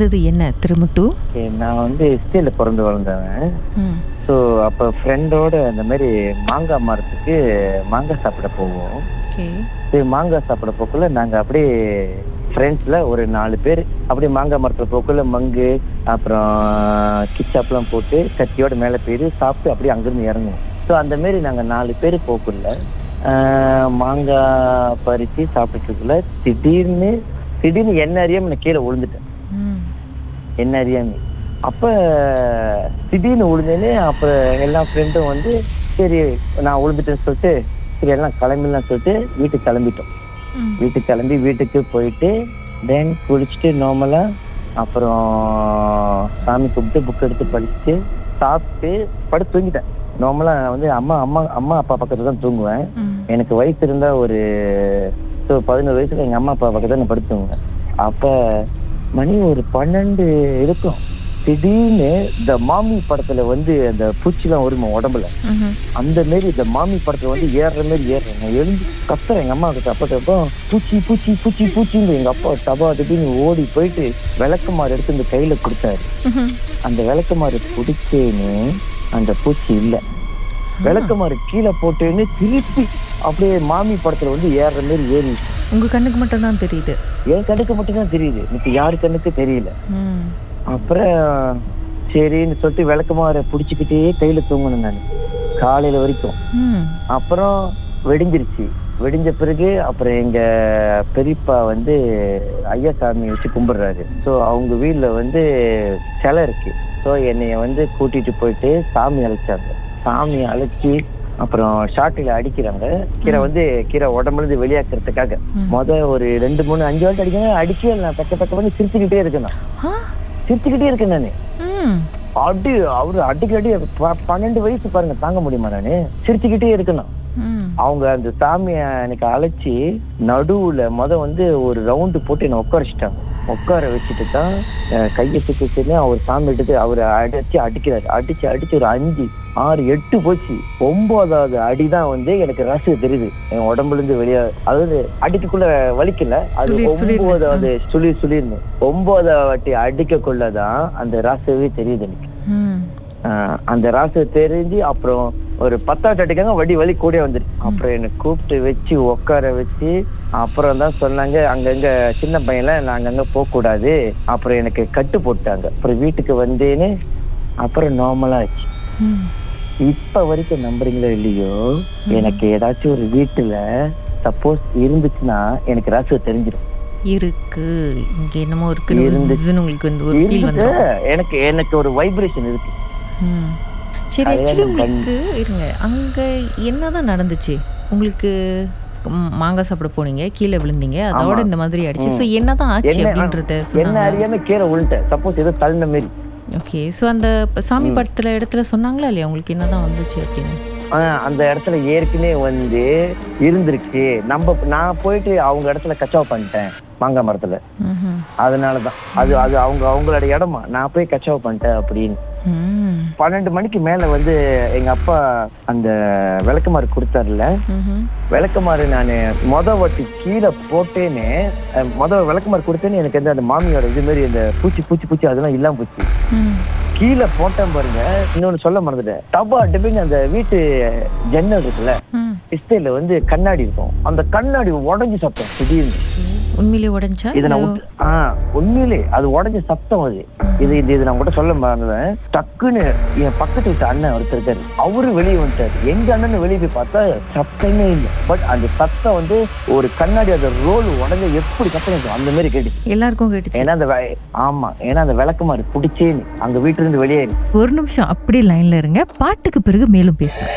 நடந்தது என்ன திருமுத்து நான் வந்து எஸ்டேல பிறந்து வளர்ந்தவன். ஸோ அப்போ ஃப்ரெண்டோட அந்த மாதிரி மாங்காய் மரத்துக்கு மாங்காய் சாப்பிட போவோம். சரி மாங்காய் சாப்பிட போக்குள்ள நாங்கள் அப்படியே ஃப்ரெண்ட்ஸில் ஒரு நாலு பேர் அப்படியே மாங்காய் மரத்தில் போக்குள்ள மங்கு அப்புறம் கிச்சாப்லாம் போட்டு கத்தியோட மேலே போயிட்டு சாப்பிட்டு அப்படியே அங்கேருந்து இறங்குவோம். ஸோ அந்த மாரி நாங்கள் நாலு பேர் போக்குள்ள மாங்காய் பறித்து சாப்பிட்டுருக்குள்ள திடீர்னு திடீர்னு என்ன அறியாம நான் கீழே விழுந்துட்டேன். என்ன அறியாம? அப்ப திடீர்னு விழுந்தேனே அப்ப எல்லா ஃப்ரெண்டும் வந்து சரி நான் விழுந்துட்டேன்னு சொல்லிட்டு சரி எல்லாம் கிளம்பிடலாம் சொல்லிட்டு வீட்டுக்கு கிளம்பிட்டோம். வீட்டுக்கு கிளம்பி வீட்டுக்கு போயிட்டு தென் குளிச்சுட்டு நார்மலா அப்புறம் சாமி கும்பிட்டு புக் எடுத்து படிச்சுட்டு சாப்பிட்டு படுத்து தூங்கிட்டேன். நார்மலா வந்து அம்மா அம்மா அம்மா அப்பா பக்கத்துல தான் தூங்குவேன். எனக்கு வயசு இருந்தா ஒரு ஸோ பதினோரு வயசுல எங்க அம்மா அப்பா பக்கத்துல நான் படுத்துவங்க அப்ப மணி ஒரு பன்னெண்டு இருக்கும். திடீர்னு இந்த மாமி படத்துல வந்து அந்த பூச்சிலாம் வருமா உடம்புல. அந்த மாரி இந்த மாமி படத்துல வந்து ஏறுற மாரி ஏறுறேன் நான் எழுந்து கத்துறேன். எங்க அம்மா கிட்ட அப்போ பூச்சி பூச்சி பூச்சி பூச்சின்னு எங்க அப்பா டபா திடீர்னு ஓடி போயிட்டு விளக்குமாறு எடுத்து இந்த கையில கொடுத்தாரு. அந்த விளக்குமாறு பிடிச்சேன்னு அந்த பூச்சி இல்ல. விளக்குமாறு கீழே போட்டேன்னு திருப்பி அப்படியே மாமி படத்துல வந்து ஏறுற மாதிரி ஏறி உங்க கண்ணுக்கு மட்டும் தான் தெரியுது. என் கண்ணுக்கு மட்டும்தான் தெரியுது. மித்த யாரு கண்ணுக்கு தெரியல. அப்புறம் சரின்னு சொல்லிட்டு விளக்குமாற பிடிச்சிக்கிட்டே கையில தூங்கணும் நான். காலையில வரைக்கும். அப்புறம் வெடிஞ்சிருச்சு. வெடிஞ்ச பிறகு அப்புறம் எங்க பெரியப்பா வந்து ஐயாசாமி வச்சு கும்பிடுறாரு. ஸோ அவங்க வீட்ல வந்து சிலை இருக்கு. ஸோ என்னைய வந்து கூட்டிட்டு போயிட்டு சாமி அழைச்சாங்க. சாமி அழைச்சி அப்புறம் ஷாட்டில அடிக்கிறாங்க கீரை வந்து கீரை உடம்புல இருந்து வெளியாக்குறதுக்காக. ம். முத ஒரு ரெண்டு மூணு அஞ்சு வாட்டி அடிக்காங்க அடிக்கவே இல்லை. பக்க பக்க பண்ணி சிரிச்சுக்கிட்டே ஆ சிரிச்சுக்கிட்டே இருக்கேன் நானு. அடி அவரு அடிக்கடி ப- பன்னெண்டு வயசு பாருங்க தாங்க முடியுமா நானு? சிரிச்சுக்கிட்டே இருக்கணும் அவங்க அந்த சாமியை எனக்கு அழைச்சி நடுவுல முத வந்து ஒரு ரவுண்டு போட்டு என்னை உட்கார வச்சுட்டாங்க. உட்கார வச்சுட்டு தான் கையை சுத்தி அவர் சாமி எடுத்து அவரை அடிச்சு அடிக்கிறாரு. அடிச்சு அடிச்சு ஒரு அஞ்சு ஆறு எட்டு போச்சு. ஒன்பதாவது அடிதான் வந்து எனக்கு ரசு தெரியுது. என் உடம்புல இருந்து வெளியே அதாவது அடிக்கக்குள்ள வலிக்கல. அது. ஒன்பதாவது சுளி சுளிர்னு. ஒன்பதாவது வாட்டி அடிக்கக்குள்ளதான் அந்த ரசவே தெரியுது எனக்கு. அந்த ராசு தெரிஞ்சு அப்புறம் ஒரு பத்தாட்டு அடிக்காங்க வடி வலி கூட வந்துருச்சு அப்புறம் என்னை கூப்பிட்டு வச்சு உட்கார வச்சு அப்புறம் தான் சொன்னாங்க அங்கங்க சின்ன பையன்ல நான் அங்கங்க போக கூடாது அப்புறம் எனக்கு கட்டு போட்டாங்க. அப்புறம் வீட்டுக்கு வந்தேன்னு அப்புறம் நார்மலா ஆச்சு. ம். இப்ப வரைக்கும் நம்புறீங்களோ இல்லையோ எனக்கு ஏதாச்சும் ஒரு வீட்டுல சப்போஸ் இருந்துச்சுன்னா எனக்கு ராசு தெரிஞ்சிடும் இருக்கு. இங்க என்னமோ இருக்குன்னு இருந்துச்சு. உங்களுக்கு எனக்கு எனக்கு ஒரு வைப்ரேஷன் இருக்கு. சரி ஆக்சுவலி உங்களுக்கு இருங்க. அங்க என்னதான் நடந்துச்சு? உங்களுக்கு மாங்காய் சாப்பிட போனீங்க கீழே விழுந்தீங்க அதோட. இந்த மாதிரி ஆயிடுச்சு. ஸோ என்னதான் ஆச்சு அப்படின்றத என்ன அறியாம கீழே விழுந்துட்டேன். சப்போஸ் ஏதோ தள்ளின மாரி. ஓகே ஸோ அந்த சாமி படத்துல இடத்துல சொன்னாங்களா இல்லையா? உங்களுக்கு என்னதான் வந்துச்சு அப்படின்னு? அந்த இடத்துல ஏற்கனவே வந்து இருந்திருக்கு. நம்ம நான் போயிட்டு அவங்க இடத்துல கச்சாவ் பண்ணிட்டேன். மாங்காய் மரத்துல. அதனாலதான். அது அது அவங்க அவங்களோட இடமா. நான் போய் கச்சாவ் பண்ணிட்டேன் அப்படின்னு. பன்னெண்டு மணிக்கு மேல வந்து எங்க அப்பா அந்த விளக்குமாறு கொடுத்தாருல. விளக்குமாறு நான் மொத வாட்டி கீழே போட்டேன்னு அஹ், மொத விளக்குமாறு கொடுத்தேன்னு எனக்கு வந்து அந்த மாமியோட இது மாதிரி இந்த பூச்சி பூச்சி பூச்சி அதெல்லாம் இல்லாம போச்சு. கீழே போட்டேன் பாருங்க. இன்னொன்னு சொல்ல மறந்துட்டேன். டபா டிபின்னு அந்த வீட்டு ஜன்னல் இருக்குல்ல? இஸ்டேல வந்து கண்ணாடி இருக்கும். அந்த கண்ணாடி உடைஞ்சு சத்தம் திடீர்னு. உண்மையிலேயே உடஞ்சா? இதை நான் ஆ உண்மையிலே அது உடைஞ்ச சத்தம் அது. இது இது இது நான் கூட சொல்ல மறந்துவேன் டக்குன்னு என் பக்கத்து வீட்டு அண்ணன் ஒருத்தர் இருக்காரு. அவரு வெளியே வந்துட்டாரு. எங்க அண்ணன் வெளியே போய் பார்த்தா சத்தமே இல்லை. பட் அந்த சத்தம் வந்து ஒரு கண்ணாடி அந்த ரோல் உடஞ்ச எப்படி சத்தம் அந்த மாதிரி கேட்டுச்சு. எல்லாருக்கும் கேட்டுச்சு. ஏன்னா அந்த ஆமா. ஏன்னா அந்த விளக்குமாறு பிடிச்சேன்னு. அங்க வீட்டுல இருந்து வெளியேறி ஒரு நிமிஷம் அப்படியே லைன்ல இருங்க. பாட்டுக்கு பிறகு மேலும் பேசலாம்.